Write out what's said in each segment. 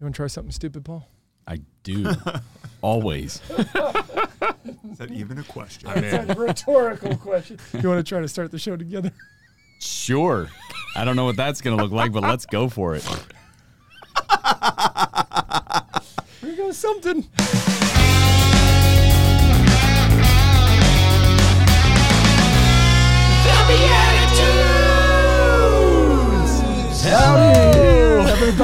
You want to try something stupid, Paul? I do. Always. Is that even a question? It's a rhetorical question. You want to try to start the show together? Sure. I don't know what that's going to look like, but let's go for it. Here goes something. Howdy,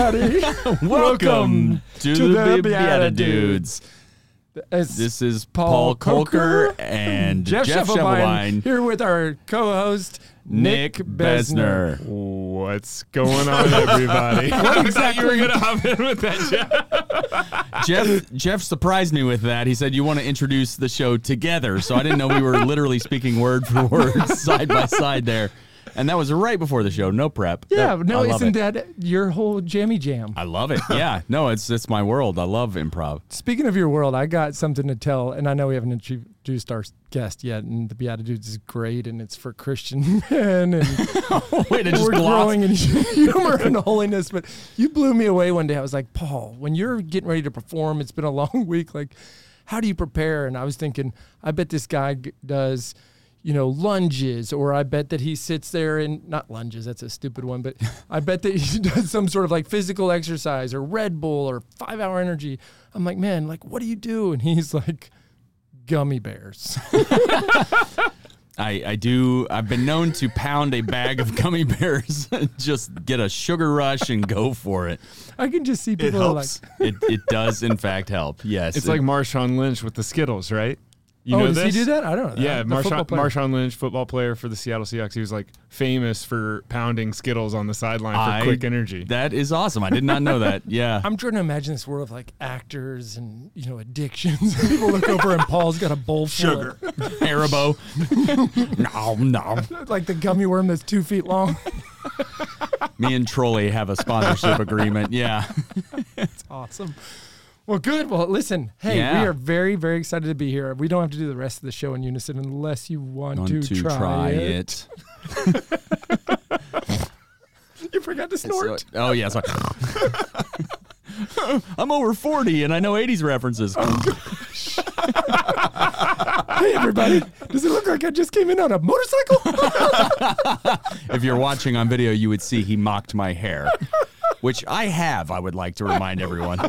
everybody. Welcome to, to the, the BeatiDudes. It's This is Paul, Colker and Jeff, Jeff Shevelbein, here with our co-host Nick Besner. What's going on, everybody? What exactly you were gonna hop in with that, Jeff? Jeff Jeff surprised me with that. He said you want to introduce the show together, so I didn't know we were literally speaking word for word, side by side there. And that was right before the show, no prep. Yeah, That- no, I love isn't it. that your whole jammy jam? I love it. Yeah, no, it's it's my world. I love improv. Speaking of your world, I got something to tell, and I know we haven't introduced our guest yet, and the BeatiDudes is great, and it's for Christian men, and Wait, just we're gloss. growing in humor and holiness. But you blew me away one day. I was like, Paul, when you're getting ready to perform, it's been a long week. Like, how do you prepare? And I was thinking, I bet this guy g- does. You know, lunges, or I bet that he sits there and not lunges, that's a stupid one, but I bet that he does some sort of like physical exercise or Red Bull or five hour energy. I'm like, man, like, what do you do? And he's like, gummy bears. I, I do. I've been known to pound a bag of gummy bears, just get a sugar rush and go for it. I can just see It people are like. It, it does in fact help. Yes, It's It- like Marshawn Lynch with the Skittles, right? You oh, know does this? he do that? I don't know. Yeah, The football Marshawn. Marshawn Lynch, football player for the Seattle Seahawks. He was like famous for pounding Skittles on the sideline for I- quick energy. that is awesome. I did not know that. Yeah, I'm trying to imagine this world of like actors and you know addictions. People look over and Paul's got a bowl full Sugar. of Haribo. no, no. like the gummy worm that's two feet long. Me and Trolli have a sponsorship agreement. Yeah. It's awesome. Well, good. Well, listen. Hey, Yeah. we are very, very excited to be here. We don't have to do the rest of the show in unison unless you want, Want to, to try, try it. it. You forgot to snort. So- oh yeah, sorry. I'm over 40 and I know 80s references. Oh, hey, everybody! Does it look like I just came in on a motorcycle? if you're watching on video, you would see he mocked my hair, which I have. I would like to remind everyone.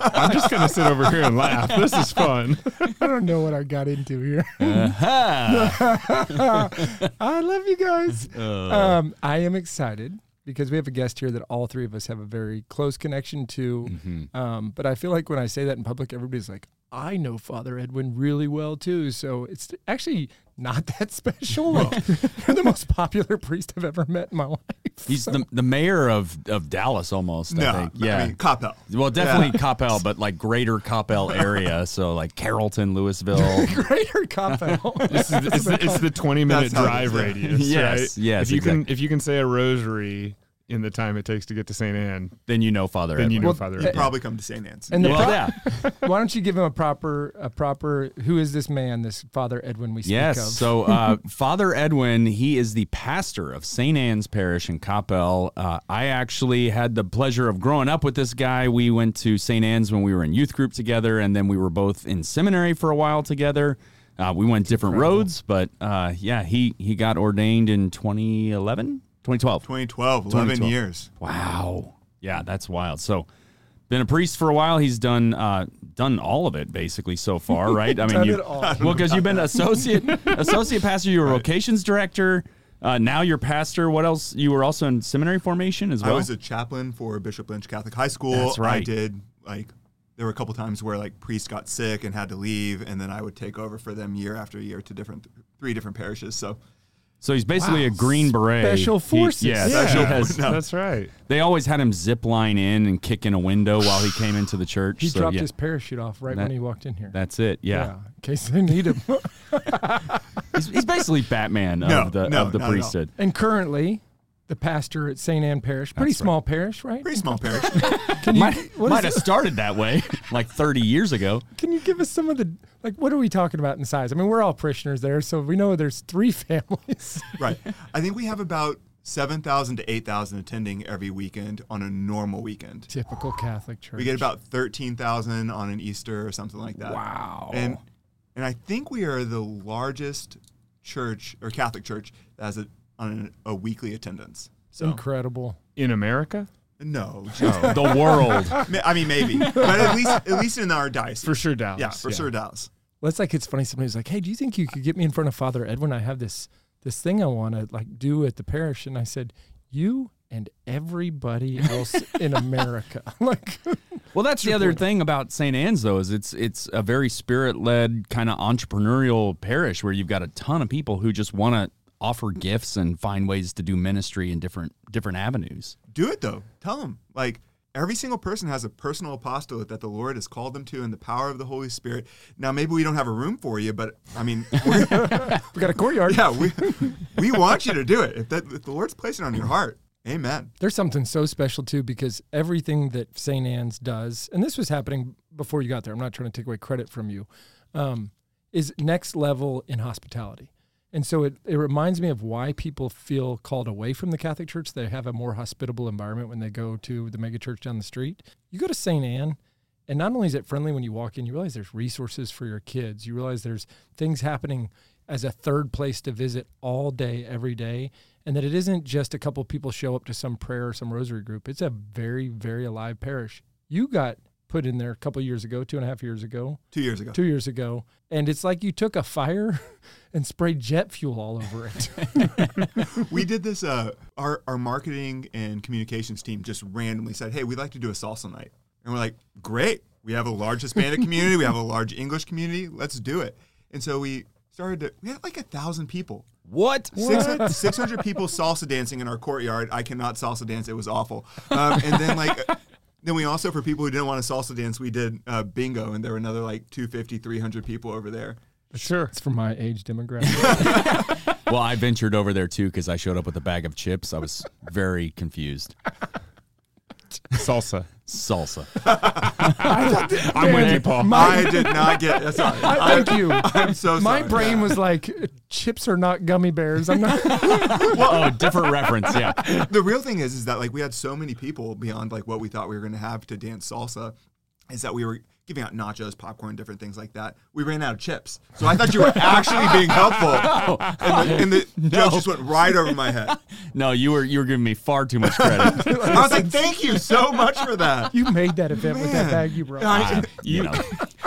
I'm just gonna sit over here and laugh. This is fun. I don't know what I got into here. Aha. I love you guys. Uh, Um, I am excited because we have a guest here that all three of us have a very close connection to. mhm. Um, but I feel like when I say that in public, everybody's like, I know Father Edwin really well too. So it's actually not that special. Like, you're the most popular priest I've ever met in my life. He's So- the, the mayor of, of Dallas almost, no, I think. Yeah. I mean, Coppell. well, definitely Coppell, but like greater Coppell area. So like Carrollton, Lewisville. Greater Coppell. It's, it's, the, it's the 20 minute That's drive is, yeah. radius, Yes, right? yes, If you exactly. can, if you can say a rosary in the time it takes to get to St. Ann, then you know Father then you know Well, Father. Edwin. Probably come to St. Ann's. And the well, pro- yeah. why don't you give him a proper, a proper, who is this man, this Father Edwin we speak Yes. of? So, uh, Father Edwin, he is the pastor of St. Ann's Parish in Coppell. Uh, I actually had the pleasure of growing up with this guy. We went to St. Ann's when we were in youth group together, and then we were both in seminary for a while together. Uh, we went different incredible. roads, but uh, yeah, he he got ordained in 2011, 2012. 2012, 11 2012. years. Wow. Yeah, that's wild. So, been a priest for a while. He's done uh, done all of it basically so far, right? I Done you, it all. well, because you've been associate associate pastor, you were vocations director. Uh, now you're pastor. What else? You were also in seminary formation as well. I was a chaplain for Bishop Lynch Catholic High School. That's right. I did like there were a couple times where like priests got sick and had to leave, and then I would take over for them year after year to different three different parishes. So so he's basically Wow. a green beret. Special He- forces. yeah, Yeah. he has- No. That's right. they always had him zip line in and kick in a window while he came into the church. he so, dropped yeah, his parachute off right That- when he walked in here. That's it. Yeah, in case they need him. He's, he's basically Batman No, of the no, of the not at all. priesthood. and currently, the pastor at St. Ann Parish, pretty That's right. small parish, right? pretty small parish. Can you, Might, might have started that way like 30 years ago. Can you give us some of the like? What are we talking about in size? I mean, we're all parishioners there, so we know there's three families. right. I think we have about 7,000 to 8,000 attending every weekend on a normal weekend. Typical Catholic church. We get about 13,000 on an Easter or something like that. Wow. And and I think we are the largest church or Catholic church that has a on a, a weekly attendance. So incredible. In America? no, the world. I mean maybe, but at least at least in our diocese. For sure, Dallas. Yeah, for sure, Dallas. Well, it's like it's funny. Somebody's like, "Hey, do you think you could get me in front of Father Edwin? I have this this thing I want to like do at the parish." And I said, "You and everybody else in America." like, Well, that's the other thing about St. Ann's, though, is it's it's a very spirit led kind of entrepreneurial parish where you've got a ton of people who just want to offer gifts and find ways to do ministry in different different avenues. Do it though. Tell them like every single person has a personal apostolate that the Lord has called them to in the power of the Holy Spirit. Now maybe we don't have a room for you, but I mean, we're, got a courtyard. yeah, we we want you to do it if that if the Lord's placing it on your heart. Amen. There's something so special too because everything that St. Ann's does, and this was happening before you got there. I'm not trying to take away credit from you. Um, is next level in hospitality. And so it, it reminds me of why people feel called away from the Catholic Church. They have a more hospitable environment when they go to the megachurch down the street. You go to St. Ann, and not only is it friendly when you walk in, you realize there's resources for your kids. You realize there's things happening as a third place to visit all day, every day, and that it isn't just a couple people show up to some prayer or some rosary group. It's a very, very alive parish. You got put in there a couple years ago, two and a half years ago, Two years ago. two years ago, and it's like you took a fire and sprayed jet fuel all over it. we did this. Uh, our our marketing and communications team just randomly said, "Hey, we'd like to do a salsa night," and we're like, "Great! We have a large Hispanic community. We have a large English community. Let's do it." And so we started to. We had like a thousand people. What? 600, 600 people salsa dancing in our courtyard. I cannot salsa dance. It was awful. Um, and then like. Then we also, for people who didn't want to salsa dance, we did uh, bingo, and there were another like 250, 300 people over there. Sure. it's for my age demographic. Well, I ventured over there too because I showed up with a bag of chips. I was very confused. Salsa. Salsa. I'm with you, Paul. I did not get. Sorry, I, thank you. I'm so sorry. My brain was like, chips are not gummy bears. I'm not. oh, different reference. Yeah. the real thing is, is that like we had so many people beyond like what we thought we were going to have to dance salsa, is that we were giving out nachos, popcorn, different things like that. We ran out of chips, so I thought you were actually being helpful, and the, and the joke just went right over my head. No, you were you were giving me far too much credit. I was like, "Thank you so much for that." You made that event with that bag you brought. Uh, you know,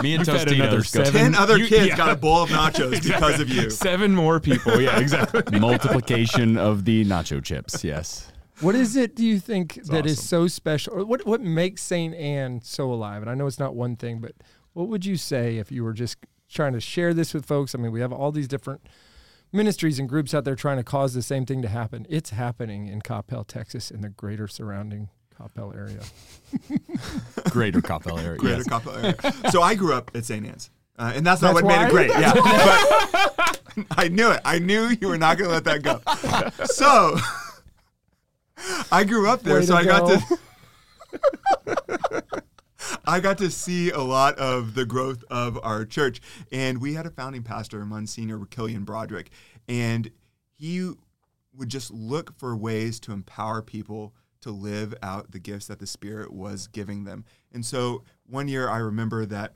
me and You've had another Tostitos go seven- Ten other You- kids yeah. got a bowl of nachos because of you. Seven more people. Yeah, exactly. multiplication of the nacho chips. Yes. What is it? Do you think that is awesome. so special, or what what makes Saint Ann so alive? And I know it's not one thing, but what would you say if you were just trying to share this with folks? I mean, we have all these different ministries and groups out there trying to cause the same thing to happen. It's happening in Coppell, Texas, and the greater surrounding Coppell area. Greater Coppell area. Greater yes. Coppell area. So I grew up at St. Ann's. Uh, and that's not That's what made it great. Yeah. But I knew it. I knew you were not going to let that go. So I grew up there. Way so I got to. I got to see a lot of the growth of our church. And we had a founding pastor, Monsignor Killian Broderick. And he would just look for ways to empower people to live out the gifts that the Spirit was giving them. And so one year I remember that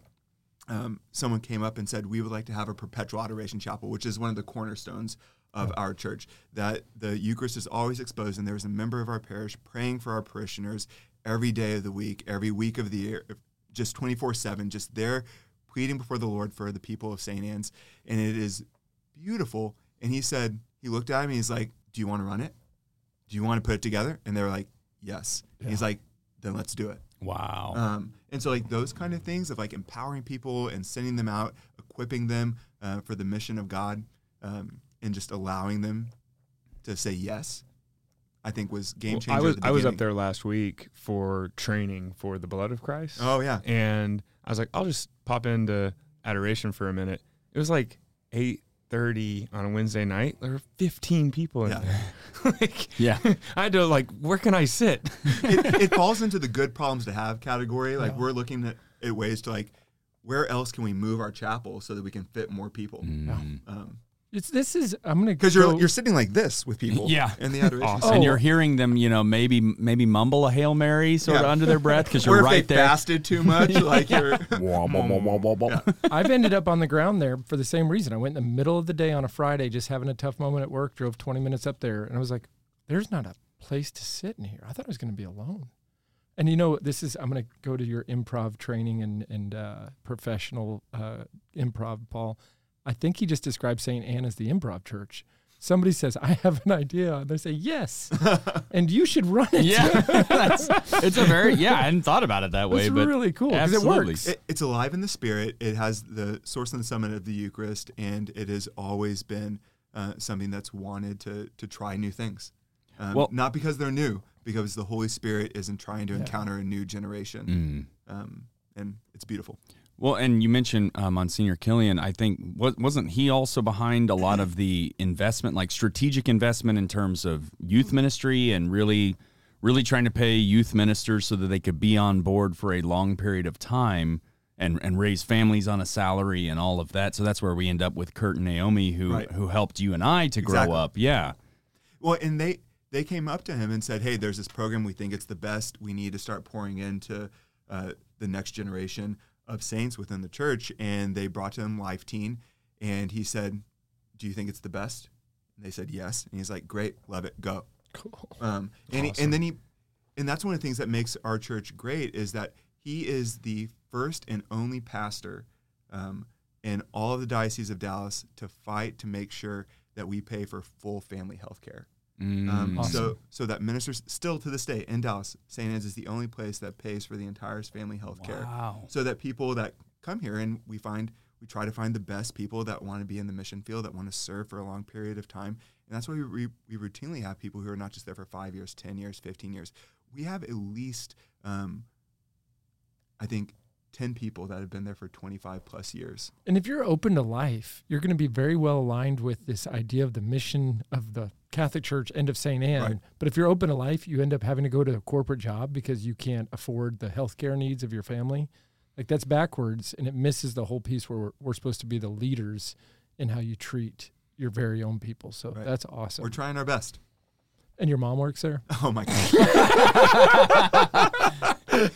um, someone came up and said, We would like to have a perpetual adoration chapel, which is one of the cornerstones of our church. That the Eucharist is always exposed, and there's a member of our parish praying for our parishioners every day of the week, every week of the year, just 24 7, just there pleading before the Lord for the people of St. Ann's. And it is beautiful. And he said, He looked at me, he's like, Do you want to run it? Do you want to put it together? And they were like, Yes. And He's like, Then let's do it. Wow. Um, and so, like those kind of things of like empowering people and sending them out, equipping them uh, for the mission of God, um, and just allowing them to say yes, I think was game Well. I was I was up there last week for training for the blood of Christ. Oh yeah, and I was like, I'll just pop into adoration for a minute. It was like eight thirty on a Wednesday night. There were fifteen people in Yeah. there. like, Yeah. I had to like, where can I sit? it, it falls into the good problems to have category. Like we're looking at, at ways to like, where else can we move our chapel so that we can fit more people? Mm. Um, It's this is I'm gonna because you're you're sitting like this with people. Yeah. in the adoration. Awesome. Oh. and you're hearing them, you know, maybe maybe mumble a hail mary sort of under their breath because you're if right they there. fasted too much, like you're. I've ended up on the ground there for the same reason. I went in the middle of the day on a Friday, just having a tough moment at work. Drove 20 minutes up there, and I was like, "There's not a place to sit in here." I thought I was going to be alone. And you know, this is I'm going to go to your improv training and and uh, professional uh, improv, Paul. I think he just described St. Ann as the improv church. Somebody says, "I have an idea," and they say, "Yes," and you should run it. Yeah, that's, it's a very yeah. I hadn't thought about it that way, it's but really cool because it works. It, it's alive in the spirit. It has the source and the summit of the Eucharist, and it has always been uh, something that's wanted to to try new things. Um, Well- not because they're new, because the Holy Spirit isn't trying to encounter a new generation, Mm. um, and it's beautiful. Well, and you mentioned uh, Monsignor Killian. I think wa- wasn't he also behind a lot of the investment, like strategic investment in terms of youth ministry and really, really trying to pay youth ministers so that they could be on board for a long period of time and and raise families on a salary and all of that. So that's where we end up with Kurt and Naomi, who Right. who helped you and I to grow Exactly. up. Yeah. Well, and they they came up to him and said, "Hey, there's this program. We think it's the best. We need to start pouring into uh, the next generation of saints within the church." And they brought to him Life Teen, and he said, "Do you think it's the best?" And they said, "Yes." And he's like, "Great, love it, go." Cool. Um, and, he, and then he, and that's one of the things that makes our church great is that he is the first and only pastor um, in all of the diocese of Dallas to fight to make sure that we pay for full family health care. Um, Mm. So, so that ministers still to this day in Dallas, St. Ann's is the only place that pays for the entire family health care. Wow. So that people that come here and we find we try to find the best people that want to be in the mission field that want to serve for a long period of time, and that's why we, we, we routinely have people who are not just there for five years, ten years, fifteen years. We have at least, um, I think, ten people that have been there for twenty five plus years. And if you're open to life, you're going to be very well aligned with this idea of the mission of the Catholic Church and of St. Ann. Right. But if you're open to life, you end up having to go to a corporate job because you can't afford the healthcare needs of your family. Like that's backwards and it misses the whole piece where we're, we're supposed to be the leaders in how you treat your very own people. So Right. that's awesome. We're trying our best. and your mom works there? Oh my gosh.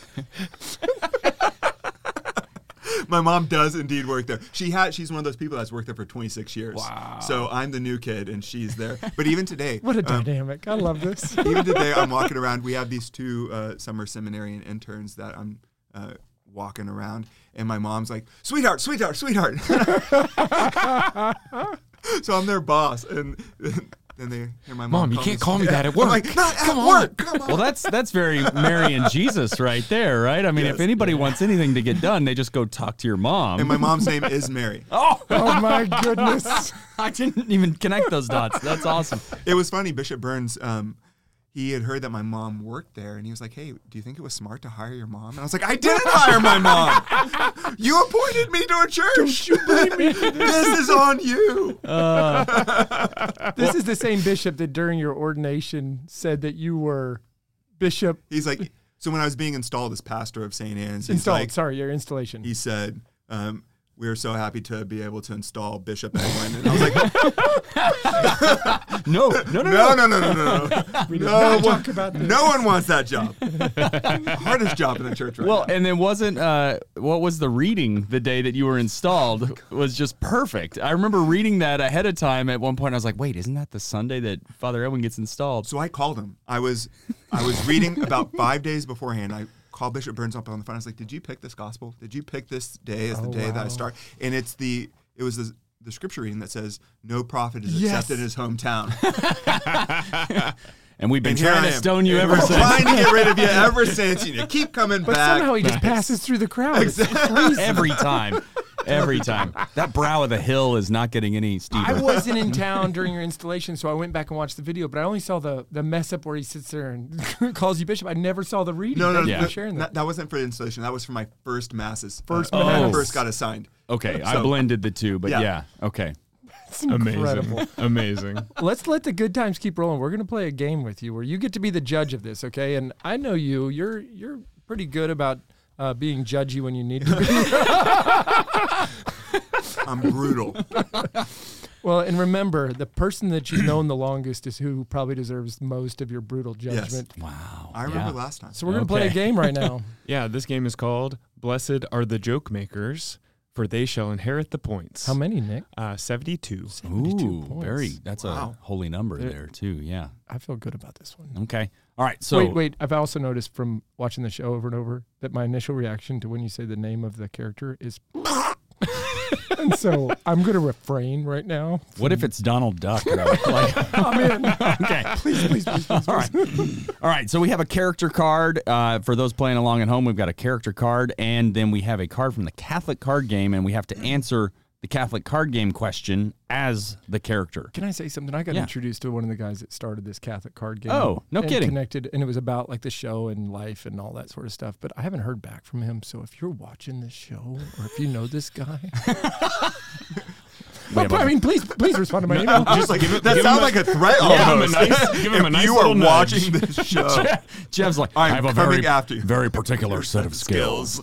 My mom does indeed work there. She had she's one of those people that's worked there for 26 years. Wow. So I'm the new kid and she's there. But even today, What a um, dynamic. I love this. even today I'm walking around. We have these two uh, summer seminarian interns that I'm uh, walking around, and my mom's like, "Sweetheart, sweetheart, sweetheart." so I'm their boss, and then they hear my mom. Mom, you can't call me that at work. like, not at Come on." work. Come on. Well, that's that's very Mary and Jesus right there, right? I mean, if Yes. anybody wants anything to get done, they just go talk to your mom. and my mom's name is Mary. oh, oh my goodness. I didn't even connect those dots. That's awesome. It was funny. Bishop Burns, um, he had heard that my mom worked there, and he was like, "Hey, do you think it was smart to hire your mom?" And I was like, "I didn't hire my mom. You appointed me to a church. Don't you blame me? this is on you." This is the same bishop that during your ordination said that you were bishop He's like, so when I was being installed as pastor of St. Ann's, he's installed. like, sorry, your installation. he said, um, "We're so happy to be able to install Bishop Edwin." And I was like, No, no, no, "No, no, no, no, no, no. We did no not one, talk about this. no one wants that job. Hardest job in the church right Well, now." and then wasn't uh, what was the reading the day that you were installed was just perfect. I remember reading that ahead of time. At one point, I was like, "Wait, isn't that the Sunday that Father Edwin gets installed?" So I called him. I was I was reading about five days beforehand. I called Bishop Burns up on the phone. I was like, "Did you pick this gospel? Did you pick this day as the Oh, day that I start?" And it's the it was the, the scripture reading that says, "No prophet is Yes. accepted in his hometown." And we've been And trying to stone you ever we're since. Trying to get rid of you ever since. And you keep coming but back. somehow he just passes through the crowd. It's crazy. Every time, every time. That brow of the hill is not getting any steeper. I wasn't in town during your installation, so I went back and watched the video. But I only saw the the mess up where he sits there and calls you bishop. I never saw the reading. no, no, no. Yeah. for sharing that, that. that wasn't for the installation. That was for my first masses. First uh, when I mass. first got assigned. okay, I blended the two, but yeah, Yeah. okay. It's incredible. Amazing. Amazing. Let's let the good times keep rolling. We're gonna play a game with you where you get to be the judge of this, okay? And I know you. You're you're pretty good about uh, being judgy when you need to be. I'm brutal. Well, and remember, the person that you've known the longest is who probably deserves most of your brutal Yes. judgment. Wow. I remember Yeah. last time. So we're gonna play a game right now. Yeah, this game is called Blessed Are the Joke Makers, for they shall inherit the points. How many, Nick? Uh, 72. 72 Ooh, points. very. That's Wow. a holy number There- there too. Yeah. I feel good about this one. Okay. All right. So wait, wait. I've also noticed from watching the show over and over that my initial reaction to when you say the name of the character is. and so I'm going to refrain right now. what if it's Donald Duck? like, I'm in. okay. Please, please, please, please. All right. All right. So we have a character card. Uh, for those playing along at home, we've got a character card, and then we have a card from the Catholic card game, and we have to answer the Catholic card game question as the character. Can I say something? I got Yeah. introduced to one of the guys that started this Catholic card game. Oh, no and kidding. Connected, and it was about like the show and life and all that sort of stuff. But I haven't heard back from him. So if you're watching this show, or if you know this guy, We have I a- mean, please, please respond to my email. Just like, give it- that give sounds him like a- a threat. Give him a almost. nice- give him a nice you are little nudge. watching this show, Jeff's like, I'm I have a very, after you. very particular set of skills.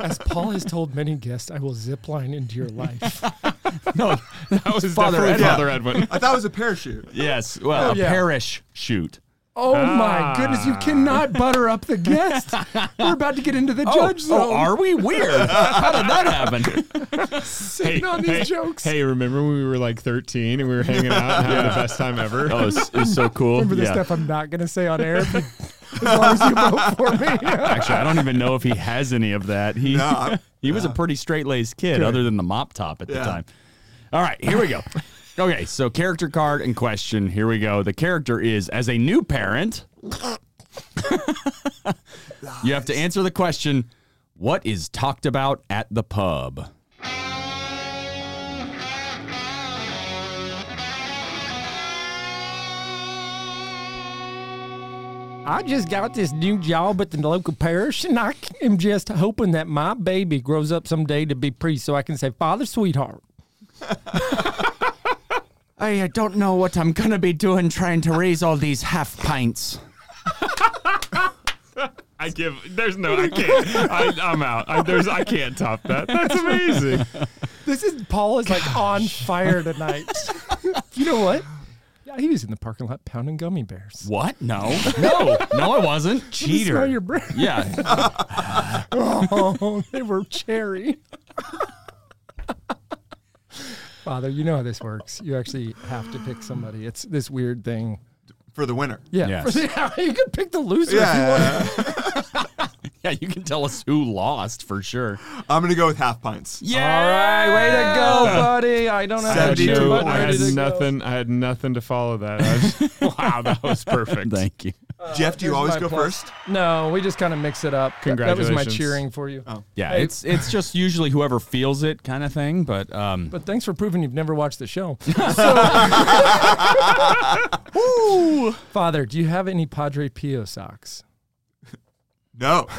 As Paul has told many guests, I will zip line into your life. No, That was Father definitely Edwin. Father Edwin. I thought it was a parachute. yes, well, oh, a Yeah. parish shoot. Oh my Ah. goodness, you cannot butter up the guest. We're about to get into the judge zone. oh, are we weird? How did that happen? Sitting on these hey, jokes. hey, remember when we were like 13 and we were hanging out and having the best time ever? Oh, it's, it's so cool. Remember the yeah. stuff I'm not going to say on air as long as you vote for me. Actually, I don't even know if he has any of that. He No, he was a pretty straight laced kid, other than the mop top at the time. All right, here we go. Okay, so character card and question. Here we go. The character is as a new parent. you have to answer the question: What is talked about at the pub? I just got this new job at the local parish, and I am just hoping that my baby grows up someday to be priest so I can say, Father, sweetheart. I don't know what I'm gonna be doing trying to raise all these half pints. I give. There's no. I can't. I, I'm out. I, there's. I can't top that. That's amazing. This is Paul is like on fire tonight. you know what? Yeah, he was in the parking lot pounding gummy bears. What? No, no, no, I wasn't. Let me smell Cheater. your breath. Yeah, Oh, they were cherry. Father, you know how this works. You actually have to pick somebody. It's this weird thing. for the winner. Yeah, Yes. yeah you can pick the loser if you want. Yeah, yeah. You can tell us who lost for sure. I'm gonna go with half pints. Yeah. All right, way to go, buddy. I don't have I had, 72 no. I had ready go. nothing. I had nothing to follow that. I was, wow, that was perfect. Thank you. Jeff, do you always go plus. first? No, we just kind of mix it up. Congratulations. That was my cheering for you. Oh. Yeah, Hey. it's it's just usually whoever feels it kind of thing. But um, But thanks for proving you've never watched the show. So, Father, do you have any Padre Pio socks? No.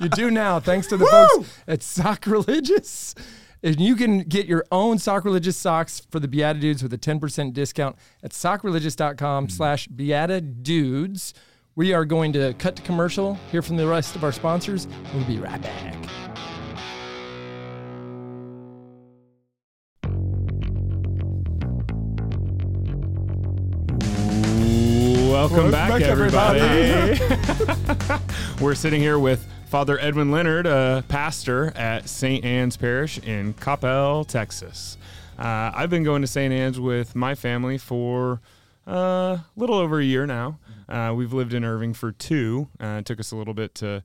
You do now, thanks to the folks at Sock Religious. And you can get your own Sock Religious socks for the BeatiDudes with a 10% discount at sockreligious.com hmm. slash beatidudes. We are going to cut to commercial, hear from the rest of our sponsors, and we'll be right back. Welcome back, back, everybody. We're sitting here with Father Edwin Leonard, a pastor at St. Ann's Parish in Coppell, Texas. Uh, I've been going to St. Ann's with my family for uh, a little over a year now. Uh, we've lived in Irving for two. Uh, it took us a little bit to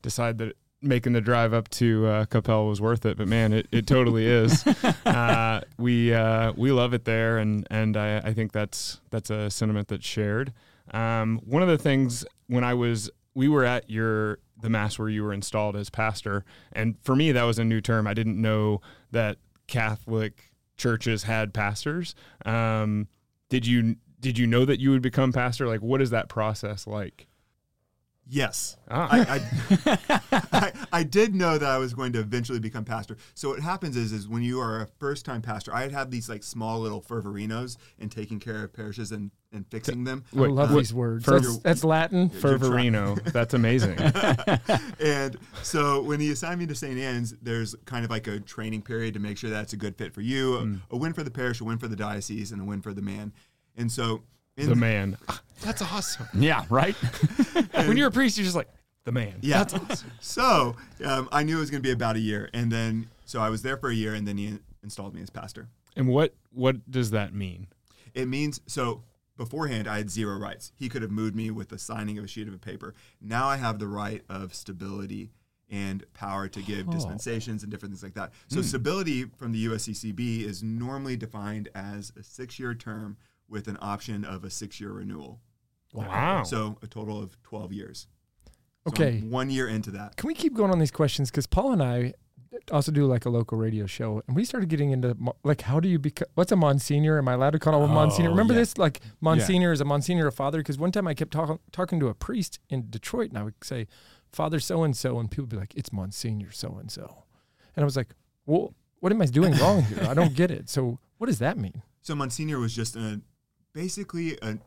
decide that making the drive up to uh, Coppell was worth it, but man, it, it totally is. uh, we uh, we love it there, and and I, I think that's that's a sentiment that's shared. Um, one of the things when I was we were at your the mass where you were installed as pastor, and for me that was a new term. I didn't know that Catholic churches had pastors. Um, did you did you know that you would become pastor? Like, what is that process like? Yes. Ah. I, I, I, I did know that I was going to eventually become pastor. So what happens is, is when you are a first time pastor, I had had these like small little fervorinos and taking care of parishes and, and fixing them. I love what- these words. fer- That's, that's Latin. Fervorino. That's amazing. and so when he assigned me to St. Ann's, there's kind of like a training period to make sure that's a good fit for you, a, a win for the parish, a win for the diocese, and a win for the man. And so in the man. That's awesome. Yeah, right. when you're a priest, you're just like the man. Yeah. That's awesome. so um, I knew it was going to be about a year, and then so I was there for a year, and then he installed me as pastor. And what what does that mean? It means so. Beforehand, I had zero rights. He could have moved me with the signing of a sheet of a paper. Now I have the right of stability and power to give dispensations and different things like that. So stability from the USCCB is normally defined as a six-year term with an option of a six-year renewal. Wow. So a total of 12 years. So I'm Okay. one year into that. Can we keep going on these questions? Because Paul and I also do like a local radio show, and we started getting into like how do you become? What's a monsignor? Am I allowed to call him a monsignor? Oh, Remember yeah. this? Like monsignor is a monsignor a father? Because one time I kept talking talking to a priest in Detroit, and I would say Father so and so, and people would be like, "It's Monsignor so and so," and I was like, "Well, what am I doing wrong here? I don't get it." So what does that mean? So Monsignor was just a basically a,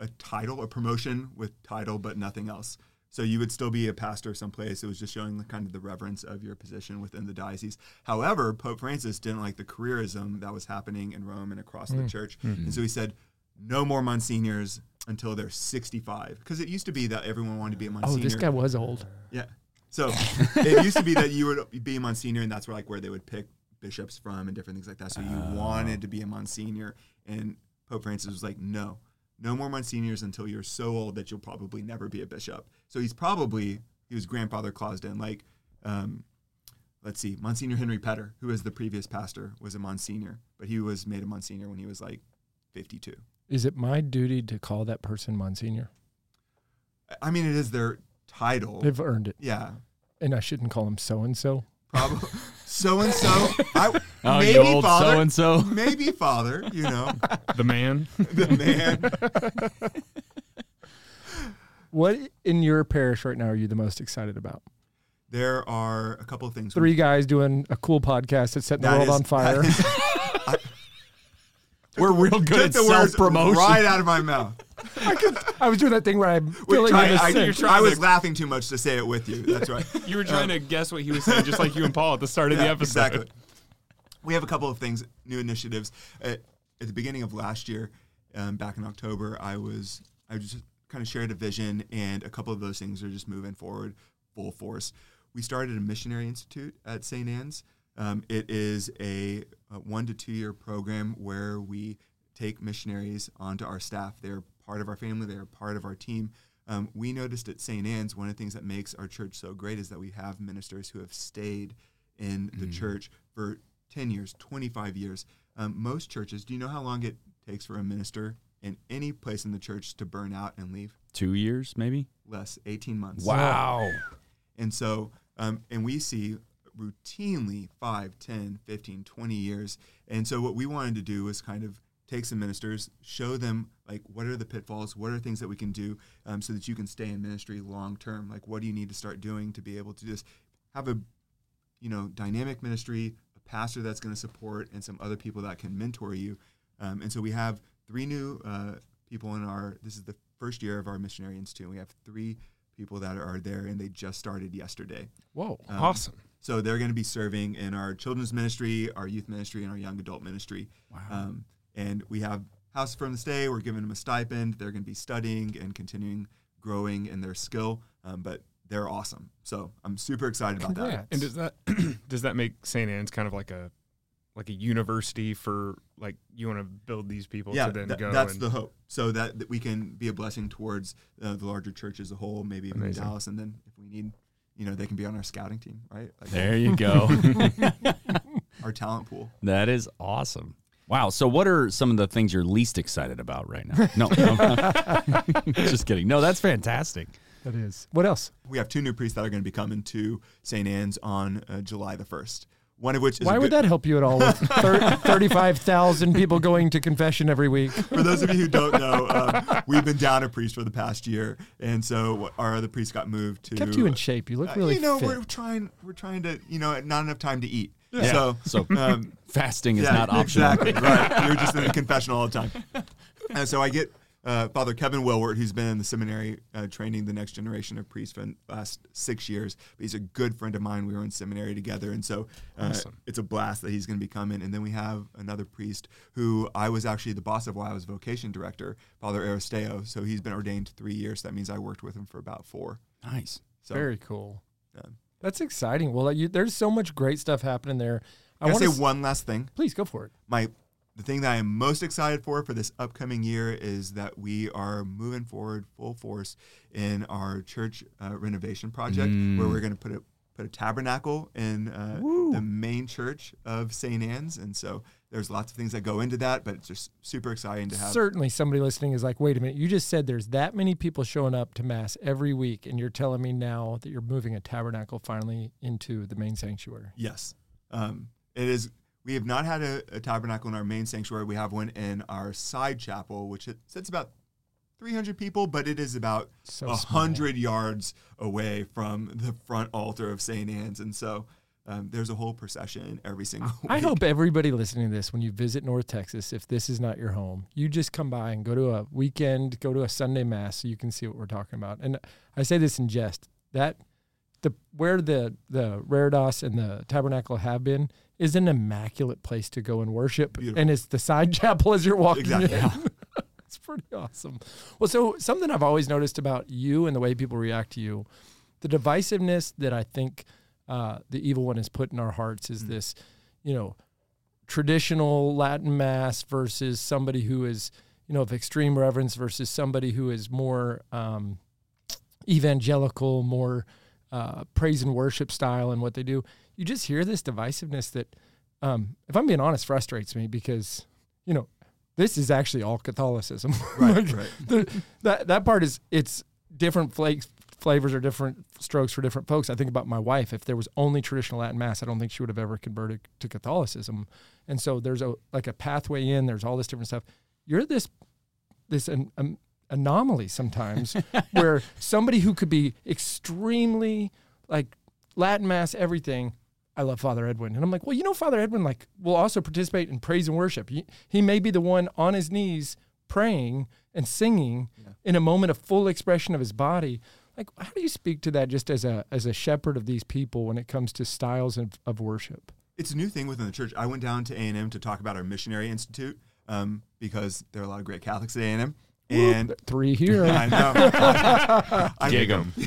a title, a promotion with title, but nothing else. So you would still be a pastor someplace. It was just showing the kind of the reverence of your position within the diocese. However, Pope Francis didn't like the careerism that was happening in Rome and across the mm. church, mm-hmm. and so he said, "No more Monsignors until they're 65." Because it used to be that everyone wanted to be a monsignor. Oh, this guy was old. Yeah. So it used to be that you would be a Monsignor, and that's where like where they would pick bishops from and different things like that. So you oh. wanted to be a Monsignor, and Pope Francis was like, no, no more Monsignors until you're so old that you'll probably never be a bishop. So he's probably he was grandfather claused in. Like, um, let's see, Monsignor Henry Petter, who was the previous pastor, was a Monsignor, but he was made a Monsignor when he was like 52. Is it my duty to call that person Monsignor? I mean, it is their title. They've earned it, yeah. and I shouldn't call him so and so. Probably so and so. I Oh, maybe you old father, so and so. maybe father. You know, The man. the man. What in your parish right now are you the most excited about? There are a couple of things. Three guys doing a cool podcast that's setting the That world is- on fire. that is- We're real good Took at the words self promotion. right out of my mouth. I was doing that thing where I'm Wait, filling try- in the I. I was laughing too much to say it with you. That's right. You were trying to guess what he was saying, just like you and Paul at the start of the episode. Exactly. We have a couple of things, new initiatives. At, at the beginning of last year, um, back in October, I was I just kind of shared a vision, and a couple of those things are just moving forward full force. We started a missionary institute at St. Ann's. Um, it is a, a one to two year program where we take missionaries onto our staff. They're part of our family. They're part of our team. Um, we noticed at St. Ann's one of the things that makes our church so great is that we have ministers who have stayed in the church for 10 years, 25 years. Um, most churches, do you know how long it takes for a minister in any place in the church to burn out and leave? Two years, maybe. Less, 18 months. Wow. And so, um, and we see routinely 5, 10, 15, 20 years. And so, what we wanted to do was kind of take some ministers, show them like what are the pitfalls, what are things that we can do um, so that you can stay in ministry long term. Like, what do you need to start doing to be able to just have a, you know, dynamic ministry, a pastor that's going to support, and some other people that can mentor you. Um, and so, we have three new uh, people in our, this is the first year of our missionary institute. We have three people that are there and they just started yesterday. Whoa. Um, Awesome. So they're going to be serving in our children's ministry, our youth ministry, and our young adult ministry. Wow. Um, and we have house for them to stay. We're giving them a stipend. They're going to be studying and continuing growing in their skill. Um, but they're awesome. So I'm super excited about that. And does that does that make St. Ann's kind of like a like a university for like you want to build these people Yeah, to then tha- go that's and the hope. So that, that we can be a blessing towards uh, the larger church as a whole, maybe even. Dallas. And then if we need, you know, they can be on our scouting team, right? Like There you go. our talent pool. that is awesome. Wow. So, what are some of the things you're least excited about right now? No, no. just kidding. No, that's fantastic. that is. What else? We have two new priests that are going to be coming to St. Ann's on uh, July the 1st. One of which is Why would good- that help you at all with thir- 35,000 people going to confession every week? For those of you who don't know, um, we've been down a priest for the past year, and so our other priest got moved to. Kept you in shape. You look Uh, really you know, fit. we're trying. We're trying to. You know, not enough time to eat. Yeah. So, So um, fasting is yeah, not optional. Exactly. right. You're just in a confession all the time. And so I get uh, Father Kevin Wilwart, who's been in the seminary uh, training the next generation of priests for the last six years. But he's a good friend of mine. We were in seminary together, and so uh, Awesome. it's a blast that he's going to be coming. And then we have another priest who I was actually the boss of while I was vocation director, Father Aristeo. So he's been ordained three years. That means I worked with him for about four. Nice. So Very cool. Yeah. That's exciting. Well, you, there's so much great stuff happening there. I I want say to one last thing. please go for it. my the thing that I am most excited for for this upcoming year is that we are moving forward full force in our church uh, renovation project, where we're going to put a put a tabernacle in uh, the main church of St. Ann's, and so there's lots of things that go into that, but it's just super exciting to have. Certainly, somebody listening is like, wait a minute, you just said there's that many people showing up to Mass every week, and you're telling me now that you're moving a tabernacle finally into the main sanctuary. Yes, um, it is. We have not had a, a tabernacle in our main sanctuary. We have one in our side chapel, which it sits about 300 people, but it is about So a small. hundred yards away from the front altar of St. Ann's, and so um, there's a whole procession every single. I hope everybody listening to this, when you visit North Texas, if this is not your home, you just come by and go to a weekend, go to a Sunday mass, so you can see what we're talking about. And I say this in jest that the where the the Reredos and the Tabernacle have been is an immaculate place to go and worship, Beautiful. and it's the side chapel as you're walking Exactly. in. it's pretty awesome. Well, so something I've always noticed about you and the way people react to you, the divisiveness that I think uh, the evil one has put in our hearts is this, you know, traditional Latin mass versus somebody who is, you know, of extreme reverence versus somebody who is more um, evangelical, more uh, praise and worship style and what they do. You just hear this divisiveness that, um, if I'm being honest, frustrates me because, you know, this is actually all Catholicism. Right, Like, right. the, that that part is it's different flakes flavors or different strokes for different folks. I think about my wife. If there was only traditional Latin mass, I don't think she would have ever converted to Catholicism. And so there's a like a pathway in. There's all this different stuff. You're this this an, um, anomaly sometimes where somebody who could be extremely like Latin mass everything. I love Father Edwin, and I'm like, well, you know, Father Edwin like will also participate in praise and worship. He, he may be the one on his knees praying and singing in a moment of full expression of his body. Like, how do you speak to that just as a as a shepherd of these people when it comes to styles of, of worship? It's a new thing within the church. I went down to A and M to talk about our missionary institute um, because there are a lot of great Catholics at A and M, and Three here. I know. I- Gig 'em.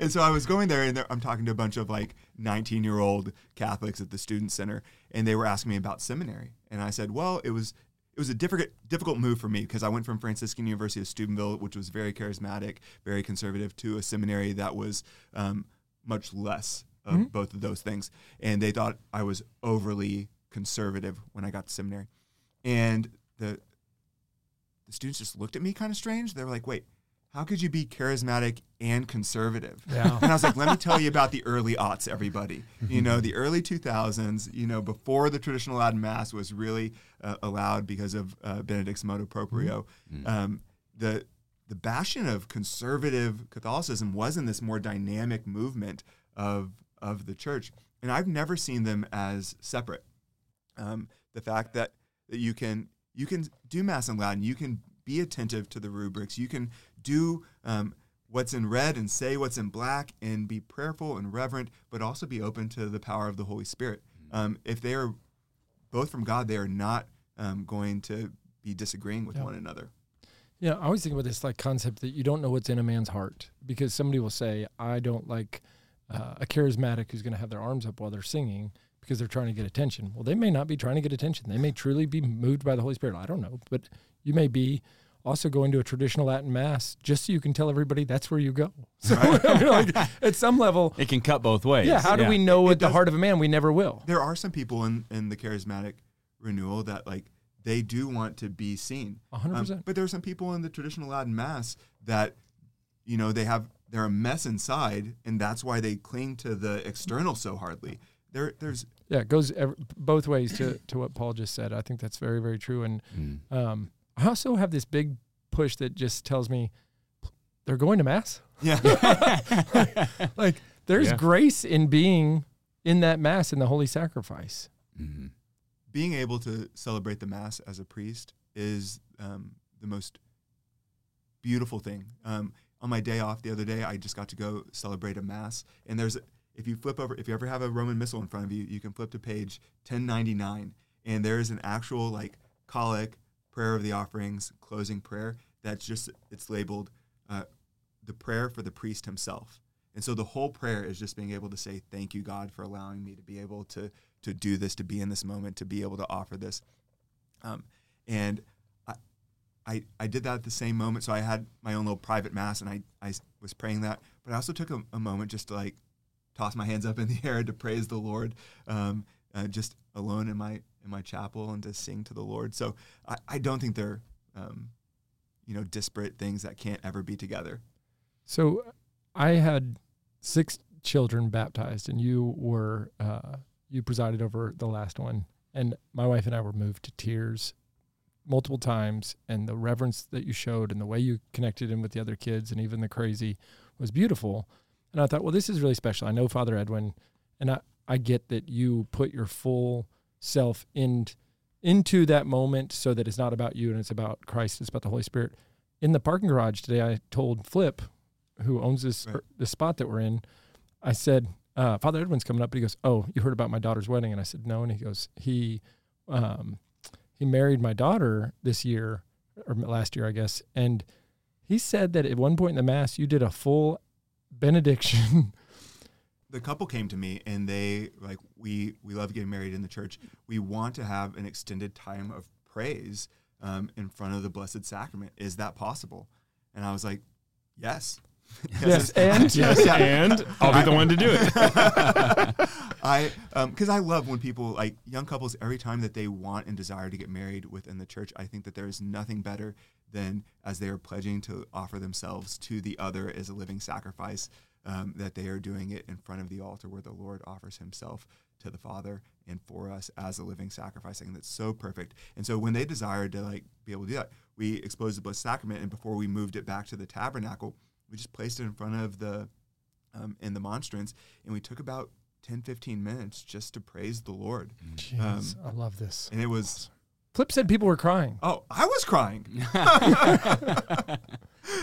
and so I was going there, and there, I'm talking to a bunch of like 19 year old Catholics at the student center, and they were asking me about seminary, and I said, well, it was it was a difficult difficult move for me because I went from Franciscan University of Steubenville, which was very charismatic, very conservative, to a seminary that was um, much less of both of those things, and they thought I was overly conservative when I got to seminary, and the the students just looked at me kind of strange. They were like, wait, how could you be charismatic and conservative? Yeah. And I was like, let me tell you about the early aughts, everybody. You know, the early 2000s, you know, before the traditional Latin Mass was really uh, allowed because of uh, Benedict's motu proprio. Um, the, the bastion of conservative Catholicism was in this more dynamic movement of, of the church. And I've never seen them as separate um, the fact that, that you can you can do mass in Latin, you can be attentive to the rubrics, you can do um, what's in red and say what's in black, and be prayerful and reverent, but also be open to the power of the Holy Spirit. Um, if they are both from God, they are not um, going to be disagreeing with Yeah. one another. Yeah, I always think about this like concept that you don't know what's in a man's heart because somebody will say, "I don't like uh, a charismatic who's going to have their arms up while they're singing because they're trying to get attention." Well, they may not be trying to get attention. They may truly be moved by the Holy Spirit. I don't know, but you may be also going to a traditional Latin mass just so you can tell everybody that's where you go. So, I mean, like, at some level, It can cut both ways. yeah. How do we know It at the heart of a man? We never will. There are some people in, in the charismatic renewal that like they do want to be seen. A hundred Um, percent. But there are some people in the traditional Latin Mass that, you know, they have they're a mess inside, and that's why they cling to the external so hardly. There, there's Yeah, it goes ev- both ways to, to what Paul just said. I think that's very, very true. And Mm. um, I also have this big push that just tells me they're going to mass. yeah, Like there's Yeah. grace in being in that mass in the holy sacrifice. Mhm. being able to celebrate the mass as a priest is um, the most beautiful thing. Um, on my day off the other day, I just got to go celebrate a mass, and there's if you flip over, if you ever have a Roman Missal in front of you, you can flip to page 1099, and there is an actual like collect, prayer of the offerings, closing prayer. That's just it's labeled uh, the prayer for the priest himself. And so the whole prayer is just being able to say, Thank you, God, for allowing me to be able to to do this, to be in this moment, to be able to offer this. Um, and I, I I did that at the same moment. So I had my own little private mass and I, I was praying that. But I also took a, a moment just to like toss my hands up in the air to praise the Lord, um, uh, just alone in my in my chapel and to sing to the Lord. So I, I don't think they're um, you know disparate things that can't ever be together. So I had six children baptized, and you were uh, you presided over the last one, and my wife and I were moved to tears multiple times, and the reverence that you showed, and the way you connected in with the other kids, and even the crazy, was beautiful. And I thought, well, this is really special. I know Father Edwin, and I I get that you put your full self in into that moment so that it's not about you and it's about Christ, it's about the Holy Spirit. In the parking garage today, I told Flip, who owns this Right. this spot that we're in, I said, uh, Father Edwin's coming up, but he goes, "Oh, you heard about my daughter's wedding?" And I said, "No." And he goes, "He, um, he married my daughter this year or last year, I guess." And he said that at one point in the mass, you did a full benediction. the couple came to me and they like we we love getting married in the church. We want to have an extended time of praise um, in front of the blessed sacrament. Is that possible? And i was like yes. Yes, and? Yes, and? I'll be the one to do it. I because I love when people like young couples every time that they want and desire to get married within the church. I think that there is nothing better than as they are pledging to offer themselves to the other as a living sacrifice. Um, that they are doing it in front of the altar where the Lord offers Himself to the Father and for us as a living sacrifice. Think that's so perfect. And so when they desired to like be able to do that, we exposed the Blessed Sacrament, and before we moved it back to the tabernacle, we just placed it in front of the um, in the monstrance, and we took about 10, 15 minutes just to praise the Lord. Jeez, I love this. And it was, Flip said people were crying. oh, I was crying.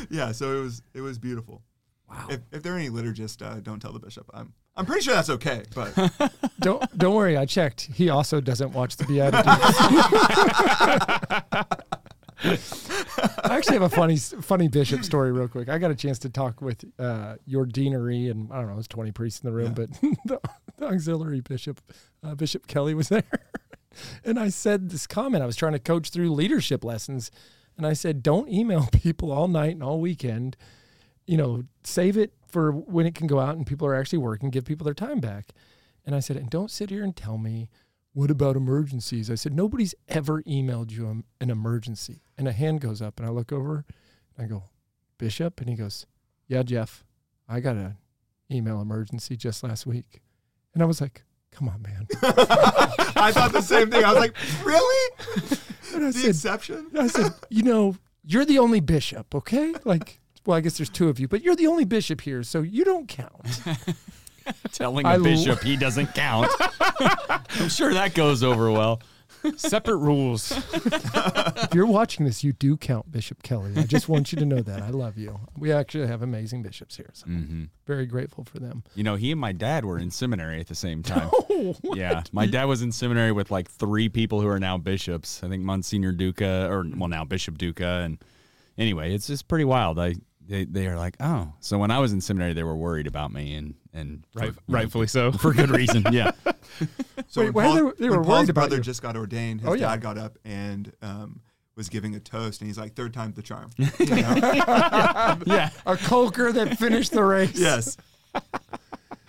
yeah, so it was it was beautiful. Wow. If, if there are any liturgists, uh, don't tell the bishop. I'm I'm pretty sure that's okay, but don't don't worry, I checked. He also doesn't watch the BeatiDudes. I actually have a funny funny bishop story real quick. I got a chance to talk with uh, your deanery and I don't know, it was 20 priests in the room, but the, the auxiliary bishop, uh, Bishop Kelly was there. and I said this comment. I was trying to coach through leadership lessons. And I said, don't email people all night and all weekend. You know, save it for when it can go out and people are actually working, give people their time back. And I said, and don't sit here and tell me, what about emergencies? I said, nobody's ever emailed you an- an emergency. And a hand goes up, and I look over, and I go, Bishop? And he goes, Yeah, Jeff, I got an email emergency just last week. And I was like, Come on, man. I thought the same thing. I was like, really? And I The said, exception? I said, You know, you're the only bishop, okay? Like, well, I guess there's two of you, but you're the only bishop here, so you don't count. Telling I a lo- bishop he doesn't count. I'm sure that goes over well. Separate rules. if you're watching this, you do count Bishop Kelly. I just want you to know that. I love you. We actually have amazing bishops here, so hmm very grateful for them. You know, he and my dad were in seminary at the same time. Oh, yeah, my dad was in seminary with like three people who are now bishops. I think Monsignor Duca, or well, now Bishop Duca, and anyway, it's just pretty wild. I they, they are like, oh, so when I was in seminary, they were worried about me, and and for, Right, you know, rightfully so. for good reason. Yeah, So Wait, when, Paul, they were- they when were Paul's about brother you? just got ordained, his Oh, yeah. dad got up and um, was giving a toast, and he's like, third time's the charm. You know? yeah. a coker that finished the race. yes.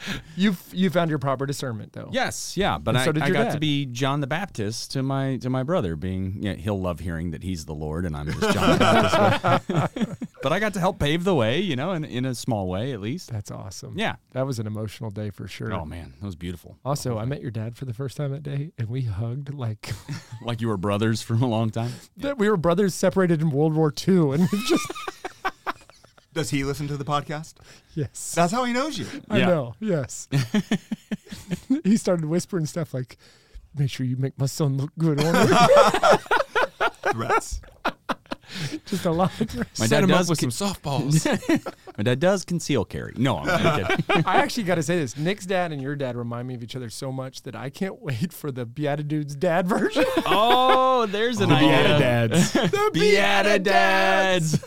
You you found your proper discernment though. Yes, yeah, but And I, so I got dad. to be John the Baptist to my to my brother. Being, yeah, he'll love hearing that he's the Lord, and I'm just John the Baptist. but- I got to help pave the way, you know, in, in a small way at least. That's awesome. Yeah. That was an emotional day for sure. Oh man, that was beautiful. Also, I met your dad for the first time that day, and we hugged like Like you were brothers from a long time. that. We were brothers separated in World War II, and we just Does he listen to the podcast? yes, That's how he knows you. I Yeah. know. Yes, he started whispering stuff like, "Make sure you make my son look good on it." Threats. just a lot of threats. My Set dad him up does with con- some softballs. My dad does conceal carry. No, I'm not kidding. I actually got to say this: Nick's dad and your dad remind me of each other so much that I can't wait for the BeatiDudes dad version. oh, there's an the idea. dads. the Beata dads.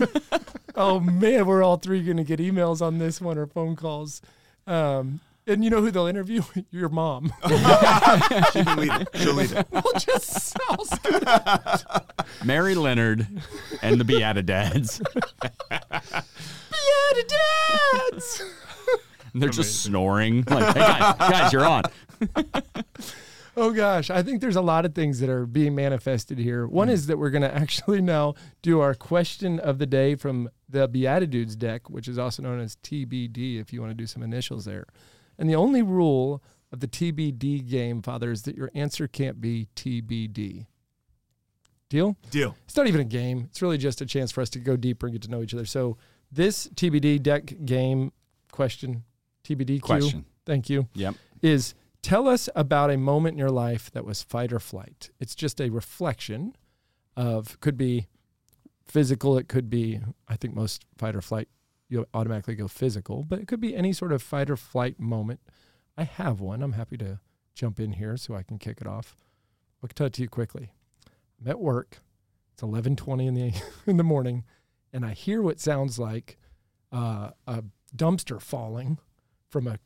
oh man, we're all three going to get emails on this one or phone calls. Um, and you know who they'll interview? Your mom. She can lead it. She'll lead it. we'll just I'll scoot Mary Leonard and the Beata dads. Beata dads. And they're just snoring. Like, hey, guys, guys, you're on. Oh gosh, I think there's a lot of things that are being manifested here. One is that we're going to actually now do our question of the day from the BeatiDudes deck, which is also known as TBD if you want to do some initials there. And the only rule of the TBD game, Father, is that your answer can't be TBD. Deal? Deal. It's not even a game. It's really just a chance for us to go deeper and get to know each other. So this TBD deck game question, TBD Question. Thank you Yep. is tell us about a moment in your life that was fight or flight. It's just a reflection of could be physical, it could be I think most fight or flight you automatically go physical, but it could be any sort of fight or flight moment. I have one. I'm happy to jump in here so I can kick it off. I'll tell it to you quickly. I'm at work. It's 11:20 in the in the morning, and I hear what sounds like uh, a dumpster falling from a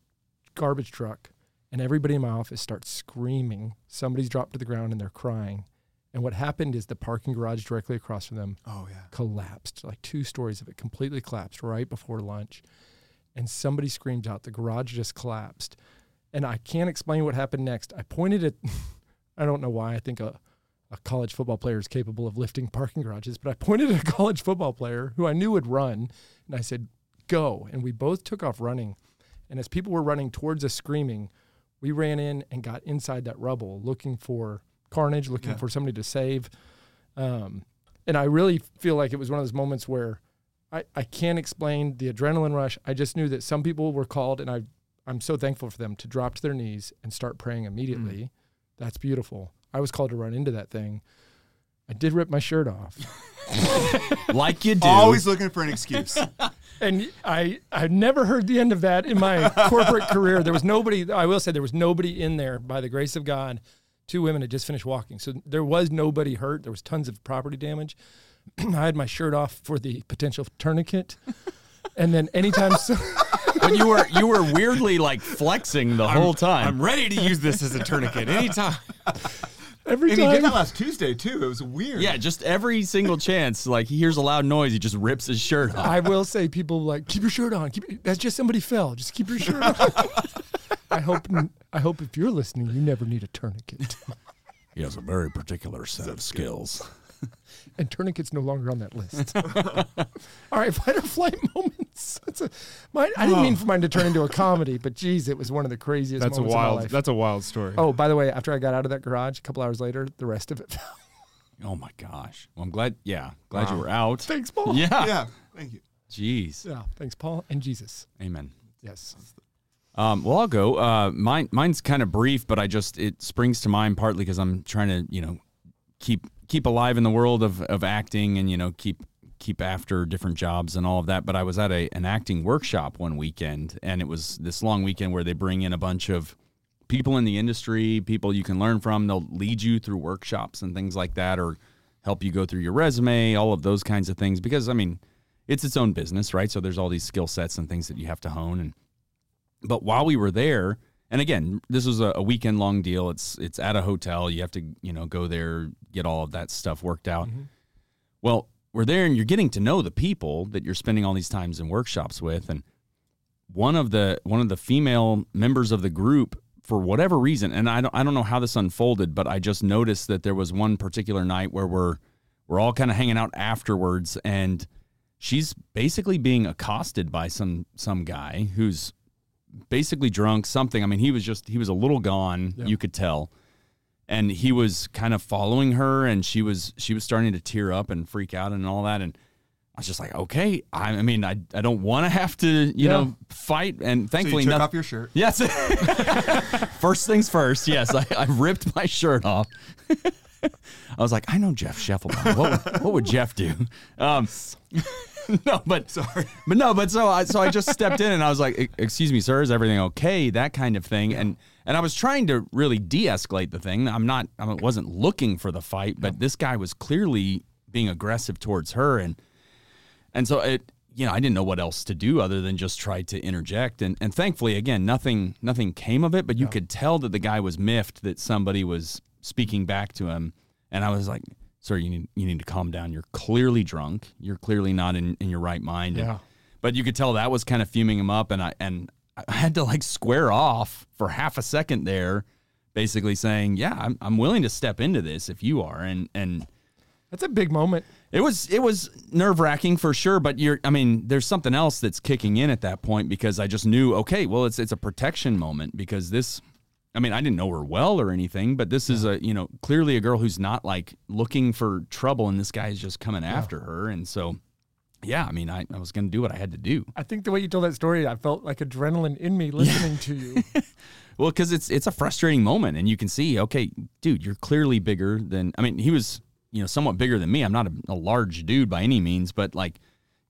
garbage truck and everybody in my office starts screaming. Somebody's dropped to the ground and they're crying. And what happened is the parking garage directly across from them Oh yeah. collapsed, like two stories of it completely collapsed right before lunch. And somebody screamed out, the garage just collapsed. And I can't explain what happened next. I pointed at, I don't know why, I think a, a college football player is capable of lifting parking garages, but I pointed at a college football player who I knew would run. And I said, go. And we both took off running. And as people were running towards us screaming, we ran in and got inside that rubble looking for carnage, looking Yeah. for somebody to save. Um, and I really feel like it was one of those moments where I, I can't explain the adrenaline rush. I just knew that some people were called, and I, I'm so thankful for them to drop to their knees and start praying immediately. That's beautiful. I was called to run into that thing. I did rip my shirt off. Like you do. Always looking for an excuse. and I I've never heard the end of that in my corporate career. There was nobody. I will say there was nobody in there by the grace of God. Two women had just finished walking, so there was nobody hurt. There was tons of property damage. I had my shirt off for the potential tourniquet, and then anytime so, but you were you were weirdly like flexing the whole time. I'm ready to use this as a tourniquet anytime. every and he did that last Tuesday too. It was weird. yeah, just every single chance, like he hears a loud noise, he just rips his shirt off. I will say, people like keep your shirt on. Keep that's just somebody fell. Just keep your shirt on. I hope I hope if you're listening, you never need a tourniquet. He has a very particular set of skills. and tourniquet's no longer on that list. All right, fight or flight moments. That's a, mine, I didn't mean for mine to turn into a comedy, but geez, it was one of the craziest. That's a moments of my wild. life. That's a wild story. oh, by the way, after I got out of that garage, a couple hours later, the rest of it fell. Oh my gosh. Well, I'm glad. Yeah, glad you were out. Thanks, Paul. Yeah. Yeah. Thank you. Jeez. Yeah, thanks, Paul and Jesus. Amen. Yes. Um, well, I'll go. Uh, mine, mine's kind of brief, but I just it springs to mind partly because I'm trying to, you know, keep keep alive in the world of, of acting and you know keep keep after different jobs and all of that. But I was at a an acting workshop one weekend, and it was this long weekend where they bring in a bunch of people in the industry, people you can learn from. They'll lead you through workshops and things like that, or help you go through your resume, all of those kinds of things. Because I mean, it's its own business, right? So there's all these skill sets and things that you have to hone and but while we were there and again this was a, a weekend long deal. It's it's at a hotel. You have to you know go there get all of that stuff worked out. Mm-hmm. Well we're there and you're getting to know the people that you're spending all these times in workshops with. And one of the one of the female members of the group for whatever reason and I don't I don't know how this unfolded but I just noticed that there was one particular night where we're we're all kind of hanging out afterwards. And she's basically being accosted by some some guy who's basically drunk something i mean he was just he was a little gone you could tell and he was kind of following her and she was she was starting to tear up and freak out and all that and I was just like, okay. I, I mean, I, I don't want to have to, you Yeah. know, fight. And So you thankfully, took off your shirt. Yes. first things first. Yes, I, I ripped my shirt off. I was like, I know Jeff Scheffelbaum. What, would- what would Jeff do? Um, no, but Sorry. but no, but so I so I just stepped in and I was like, "E- "Excuse me, sir, is everything okay?" That kind of thing, and and I was trying to really de-escalate the thing. I'm not, I wasn't looking for the fight, but this guy was clearly being aggressive towards her, and and so it, you know, I didn't know what else to do other than just try to interject, and and thankfully, again, nothing nothing came of it, but you could tell that the guy was miffed that somebody was speaking back to him, and I was like. Sir, you need you need to calm down. You're clearly drunk. You're clearly not in, in your right mind. And- Yeah. but you could tell that was kind of fuming him up and I and I had to like square off for half a second there basically saying yeah I'm, I'm willing to step into this if you are and and That's a big moment. it was it was nerve wracking for sure but you're I mean there's something else that's kicking in at that point because I just knew okay well it's it's a protection moment because this I mean I didn't know her well or anything but this is a you know clearly a girl who's not like looking for trouble and this guy is just coming after her and so yeah I mean I, I was gonna do what I had to do I think the way you told that story, I felt like adrenaline in me listening to you. Well, because it's it's a frustrating moment, and you can see, okay, dude, you're clearly bigger than. I mean, he was, you know, somewhat bigger than me. I'm not a, a large dude by any means, but like,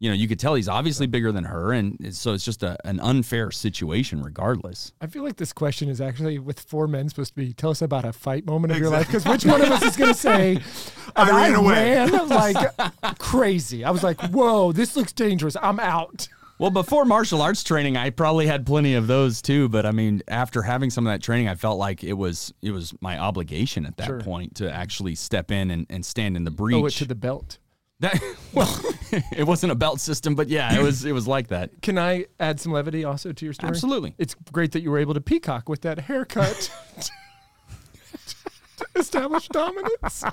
you know, you could tell he's obviously bigger than her, and so it's just a, an unfair situation, regardless. I feel like this question is actually with four men supposed to be tell us about a fight moment of your life because which one of us is going to say I "And ran away." ran like crazy. I was like, whoa, this looks dangerous. I'm out. Well, before martial arts training, I probably had plenty of those too. But I mean, after having some of that training, I felt like it was it was my obligation at that Sure. point to actually step in and, and stand in the breach. Owe it to the belt. That, well, it wasn't a belt system, but yeah, it was it was like that. Can I add some levity also to your story? Absolutely. It's great that you were able to peacock with that haircut to establish dominance.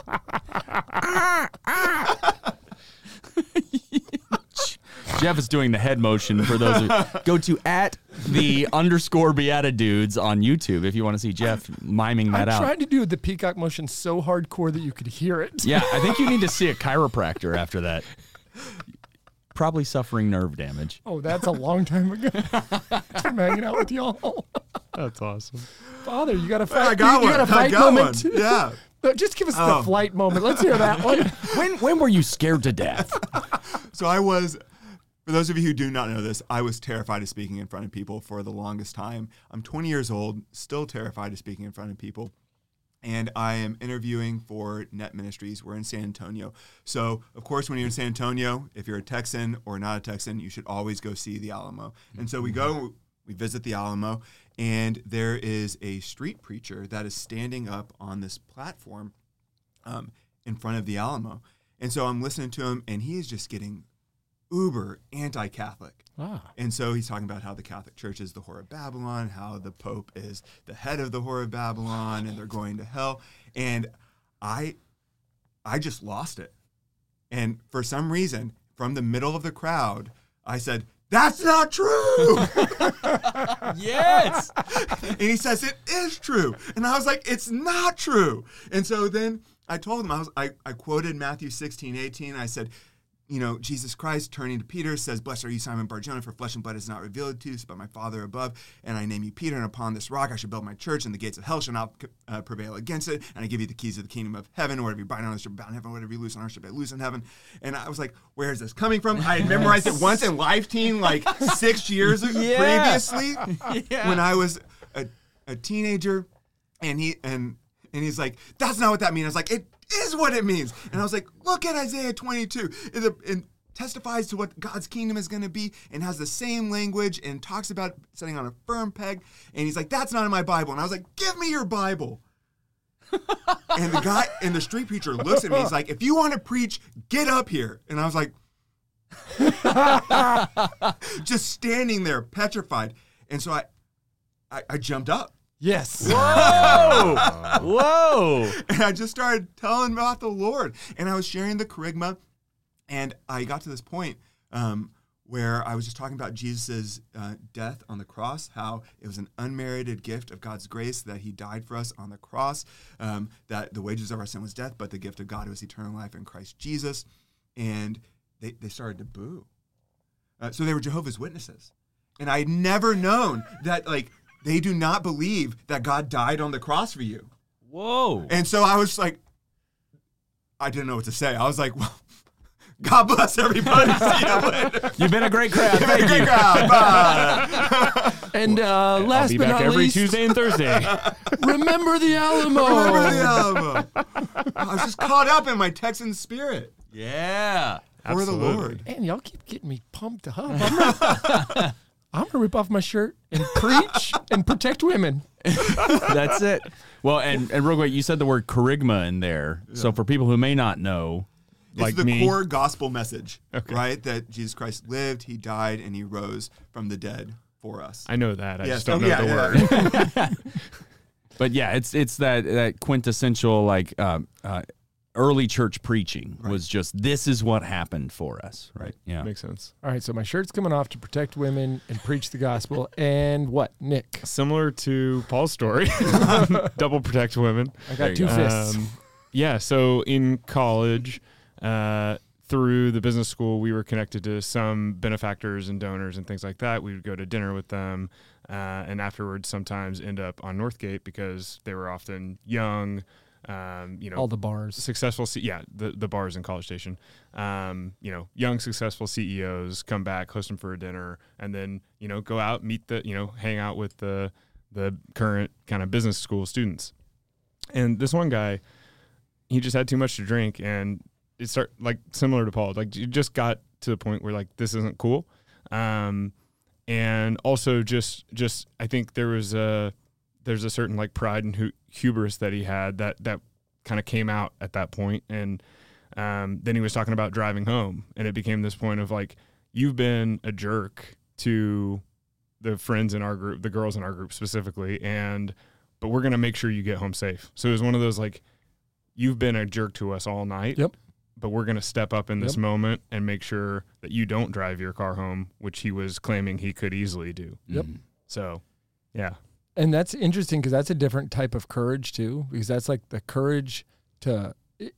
Jeff is doing the head motion for those. Who, go to at the underscore beatidudes on YouTube if you want to see Jeff miming that I out. tried to do the peacock motion so hardcore that you could hear it. Yeah, I think you need to see a chiropractor after that. Probably suffering nerve damage. Oh, that's a long time ago. I'm hanging out with y'all. That's awesome. Father, you got a fight. I got you, one. You got a I fight got moment. one. Yeah. No, just give us Oh. the flight moment. Let's hear that one. When when were you scared to death? So I was, for those of you who do not know this, I was terrified of speaking in front of people for the longest time. I'm 20 years old, still terrified of speaking in front of people. And I am interviewing for Net Ministries. We're in San Antonio. So, of course, when you're in San Antonio, if you're a Texan or not a Texan, you should always go see the Alamo. And so we go, we visit the Alamo, and there is a street preacher that is standing up on this platform um, in front of the Alamo. And so I'm listening to him, and he is just getting uber anti Catholic. Ah, And so he's talking about how the Catholic Church is the whore of Babylon, how the Pope is the head of the whore of Babylon, and they're going to hell. And I, I just lost it. And for some reason, from the middle of the crowd, I said, "That's not true." yes. and he says it is true and i was like it's not true and so then i told him i was i, I quoted matthew 16 18 i said you know jesus christ turning to peter says blessed are you simon barjona for flesh and blood is not revealed to you but my father above. And i name you peter and upon this rock i shall build my church and the gates of hell shall not uh, prevail against it. And i give you the keys of the kingdom of heaven. Whatever you bind on earth shall be bound in heaven. Whatever you loose on earth shall be loose in heaven. And i was like where is this coming from? I had memorized it once in Life Teen like six years previously when I was a, a teenager, and he and and he's like, "That's not what that means." I was like, "It is what it means," and I was like, "Look at Isaiah 22. It, it testifies to what God's kingdom is going to be, and has the same language, and talks about setting on a firm peg." And he's like, "That's not in my Bible," and I was like, "Give me your Bible." and the guy and the street preacher looks at me. He's like, "If you want to preach, get up here." And I was like, just standing there, petrified. And so I, I, I jumped up yes. Whoa. Whoa. and I just started telling about the Lord. And I was sharing the kerygma. And I got to this point um, where I was just talking about Jesus' uh, death on the cross, how it was an unmerited gift of God's grace that He died for us on the cross, um, that the wages of our sin was death, but the gift of God was eternal life in Christ Jesus. And they, they started to boo. Uh, so they were Jehovah's Witnesses. And I had never known that, like, they do not believe that God died on the cross for you. Whoa. And so I was like, I didn't know what to say. I was like, well, God bless everybody. See you later. You've been a great crowd. Thank Great crowd. Bye. And uh, I'll last be but back not every least, Tuesday and Thursday. remember the Alamo. Remember the Alamo. I was just caught up in my Texan spirit Yeah. for the Lord. And y'all keep getting me pumped up. I'm gonna, rip off my shirt and preach and protect women. That's it. Well, and, and real quick, you said the word kerygma in there. So for people who may not know, It's Like the me. core gospel message, Okay. right? That Jesus Christ lived, he died, and he rose from the dead for us. I know that. I Yes. just don't Oh, know yeah, the yeah. word. but yeah, it's it's that that quintessential like uh, uh, early church preaching was just this is what happened for us, right? Yeah. Makes sense. All right, so my shirt's coming off to protect women and preach the gospel. And what, Nick? Similar to Paul's story, double protect women. I got two go. fists. Um, yeah. So in college, uh, through the business school, we were connected to some benefactors and donors and things like that. We would go to dinner with them, uh, and afterwards, sometimes end up on Northgate because they were often young. Um, you know, All the bars. successful C- yeah the, the bars in college station. Um, you know young successful ceos come back host them for a dinner and then you know go out meet the you know hang out with the the current kind of business school students. And this one guy he just had too much to drink and it start like similar to paul like you just got to the point where like this isn't cool. Um, and also just just i think there was a there's a certain like pride and hu- hubris that he had that that kind of came out at that point and um, then he was talking about driving home and it became this point of like you've been a jerk to the friends in our group the girls in our group specifically and but we're going to make sure you get home safe so it was one of those like you've been a jerk to us all night Yep. but we're going to step up in this Yep. moment and make sure that you don't drive your car home which he was claiming he could easily do Yep. Mhm. so yeah And that's interesting because that's a different type of courage too, because that's like the courage to. It,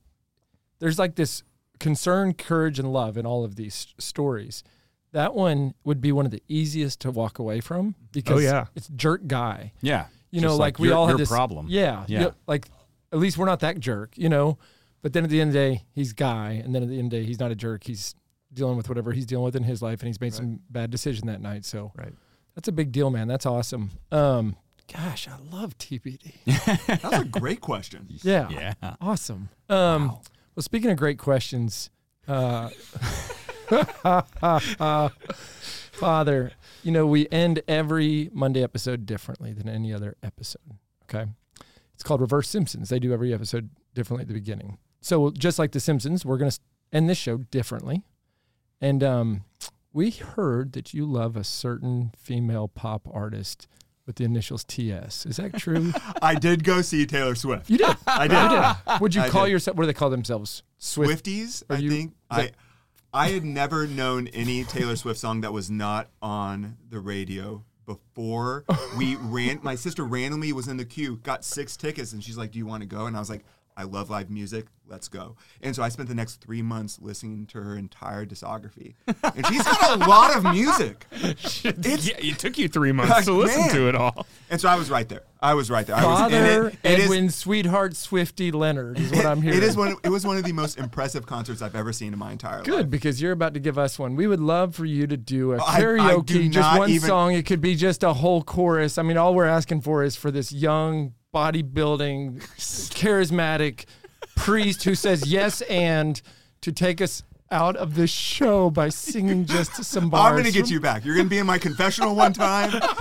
there's like this concern, courage, and love in all of these stories. That one would be one of the easiest to walk away from because Oh, yeah. it's jerk guy. Yeah. You know, like, we your- all your have this problem. Yeah, Yeah. Like at least we're not that jerk, you know. But then at the end of the day, he's guy, and then at the end of the day, he's not a jerk. He's dealing with whatever he's dealing with in his life, and he's made some bad decision that night. So Right. that's a big deal, man. That's awesome. Um, gosh, I love TBD. That was a great question. Yeah, Yeah. awesome. Um, well, speaking of great questions, uh, Father, you know we end every Monday episode differently than any other episode. Okay, it's called Reverse Simpsons. They do every episode differently at the beginning. So just like the Simpsons, we're gonna end this show differently. And um, we heard that you love a certain female pop artist with the initials TS. Is that true? I did go see Taylor Swift. you did. I did. You did. Would you I call did. yourself? What do they call themselves? Swift. Swifties, Are I you- think. I I had never known any Taylor Swift song that was not on the radio before we ran. My sister randomly was in the queue, got six tickets, and she's like, "Do you want to go?" And I was like, "I love live music. Let's go." And so I spent the next three months listening to her entire discography, and she's got a lot of music. It's- yeah, it took you three months to listen Man. to it all. And so I was right there. I was right there. I was, and Father it- it is- Edwin Sweetheart Swifty Leonard is what I'm hearing. It is one. It was one of the most impressive concerts I've ever seen in my entire life. Good because you're about to give us one. We would love for you to do a karaoke, do just one even- song. It could be just a whole chorus. I mean, all we're asking for is for this young, bodybuilding, charismatic priest who says yes and to take us out of this show by singing just some bars. I'm going to get you back. You're going to be in my confessional one time.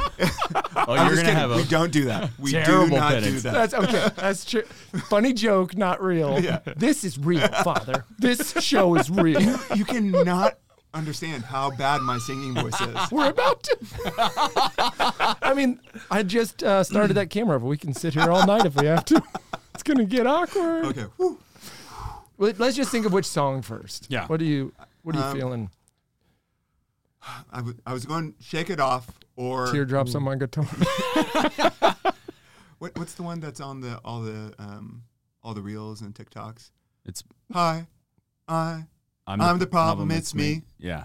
Oh, you're gonna have a we don't do that. We do terrible not do that. That's okay. That's true. Funny joke, not real. Yeah. This is real, Father. This show is real. you cannot understand how bad my singing voice is. We're about to. I mean, I just uh, started that camera but We can sit here all night if we have to. It's gonna get awkward. Okay. Whew. Well, let's just think of which song first. Yeah. What do you What are you Um, feeling? I w- I was going shake it off or Teardrops on my guitar. what, what's the one that's on the all the um all the reels and TikToks? It's Hi, I I'm the problem, it's me. Yeah.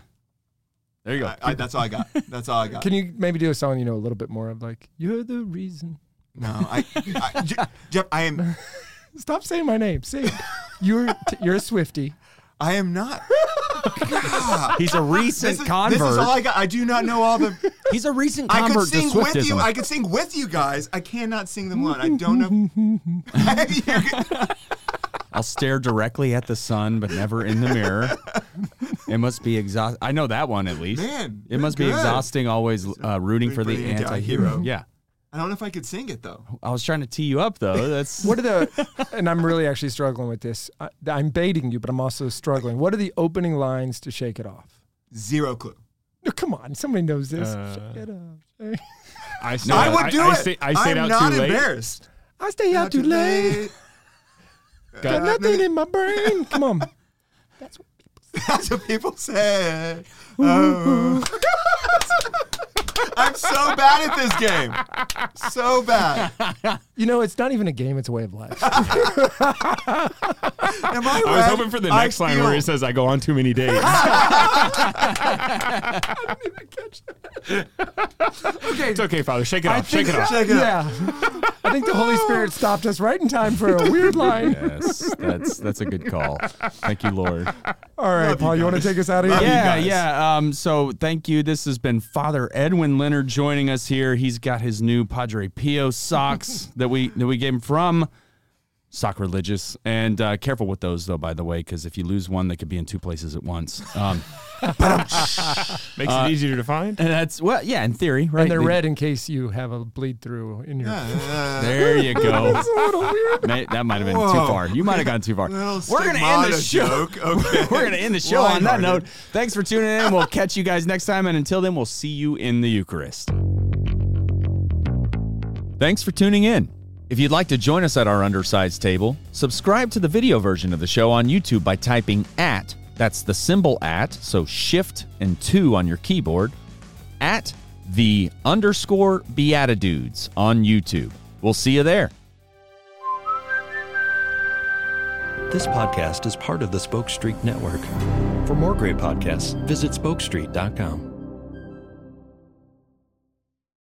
There you go. I, I, that's all I got. That's all I got. Can you maybe do a song you know a little bit more of like you're the reason? no, I, I Je- Jeff, I am Stop saying my name. Say. You're t- you're a Swifty. I am not. God. He's a recent This is, convert. this is all I got. I do not know all the. He's a recent convert. I could convert to sing with you. I could sing with you guys. I cannot sing them alone. I don't know. You're- I'll stare directly at the sun, but never in the mirror. It must be exhaust. I know that one at least. Man, it must you're be exhausting. Always uh, rooting for the anti-hero. Yeah, I don't know if I could sing it though. I was trying to tee you up though. That's What are the? and I'm really actually struggling with this. I, I'm baiting you, but I'm also struggling. What are the opening lines to Shake It Off? Zero clue. No, come on, somebody knows this. Uh, Shake it off. Shake- I, say, I would do I, it. Say, I stayed I'm out not too late. embarrassed. I stay out too late. Got nothing in my brain. Come on. That's what That's what people say. Oh. I'm so bad at this game. So bad. You know, it's not even a game; it's a way of life. Am I, I was right? hoping for the I next line where feel- he says, I go on too many dates. okay, it's okay, Father. Shake it I off. Shake think- it off. Shake it up. yeah. I think the Holy Spirit stopped us right in time for a weird line. yes, that's that's a good call. Thank you, Lord. All right, Love Paul, you want to take us out of Love here? you Yeah, guys. yeah. Um, so thank you. This has been Father Edwin Leonard joining us here. He's got his new Padre Pio socks that we that we gave him from Sock Religious. And uh, careful with those though, by the way, because if you lose one, they could be in two places at once. Um, Makes it easier to find. and that's well, yeah, in theory, right? And they're They- red in case you have a bleed through in your. Uh, There you go. That's a little weird. May- that might have been too Whoa. far. You might have gone too far. little We're gonna end the stigmata show. joke. Okay. We're gonna end the show on that Lighthearted. note. Thanks for tuning in. We'll catch you guys next time, and until then, we'll see you in the Eucharist. Thanks for tuning in. If you'd like to join us at our undersized table, subscribe to the video version of the show on YouTube by typing at, that's the symbol at, so shift and two on your keyboard, at the underscore BeatiDudes on YouTube. We'll see you there. This podcast is part of the Spoke Street Network. For more great podcasts, visit spokestreet.com.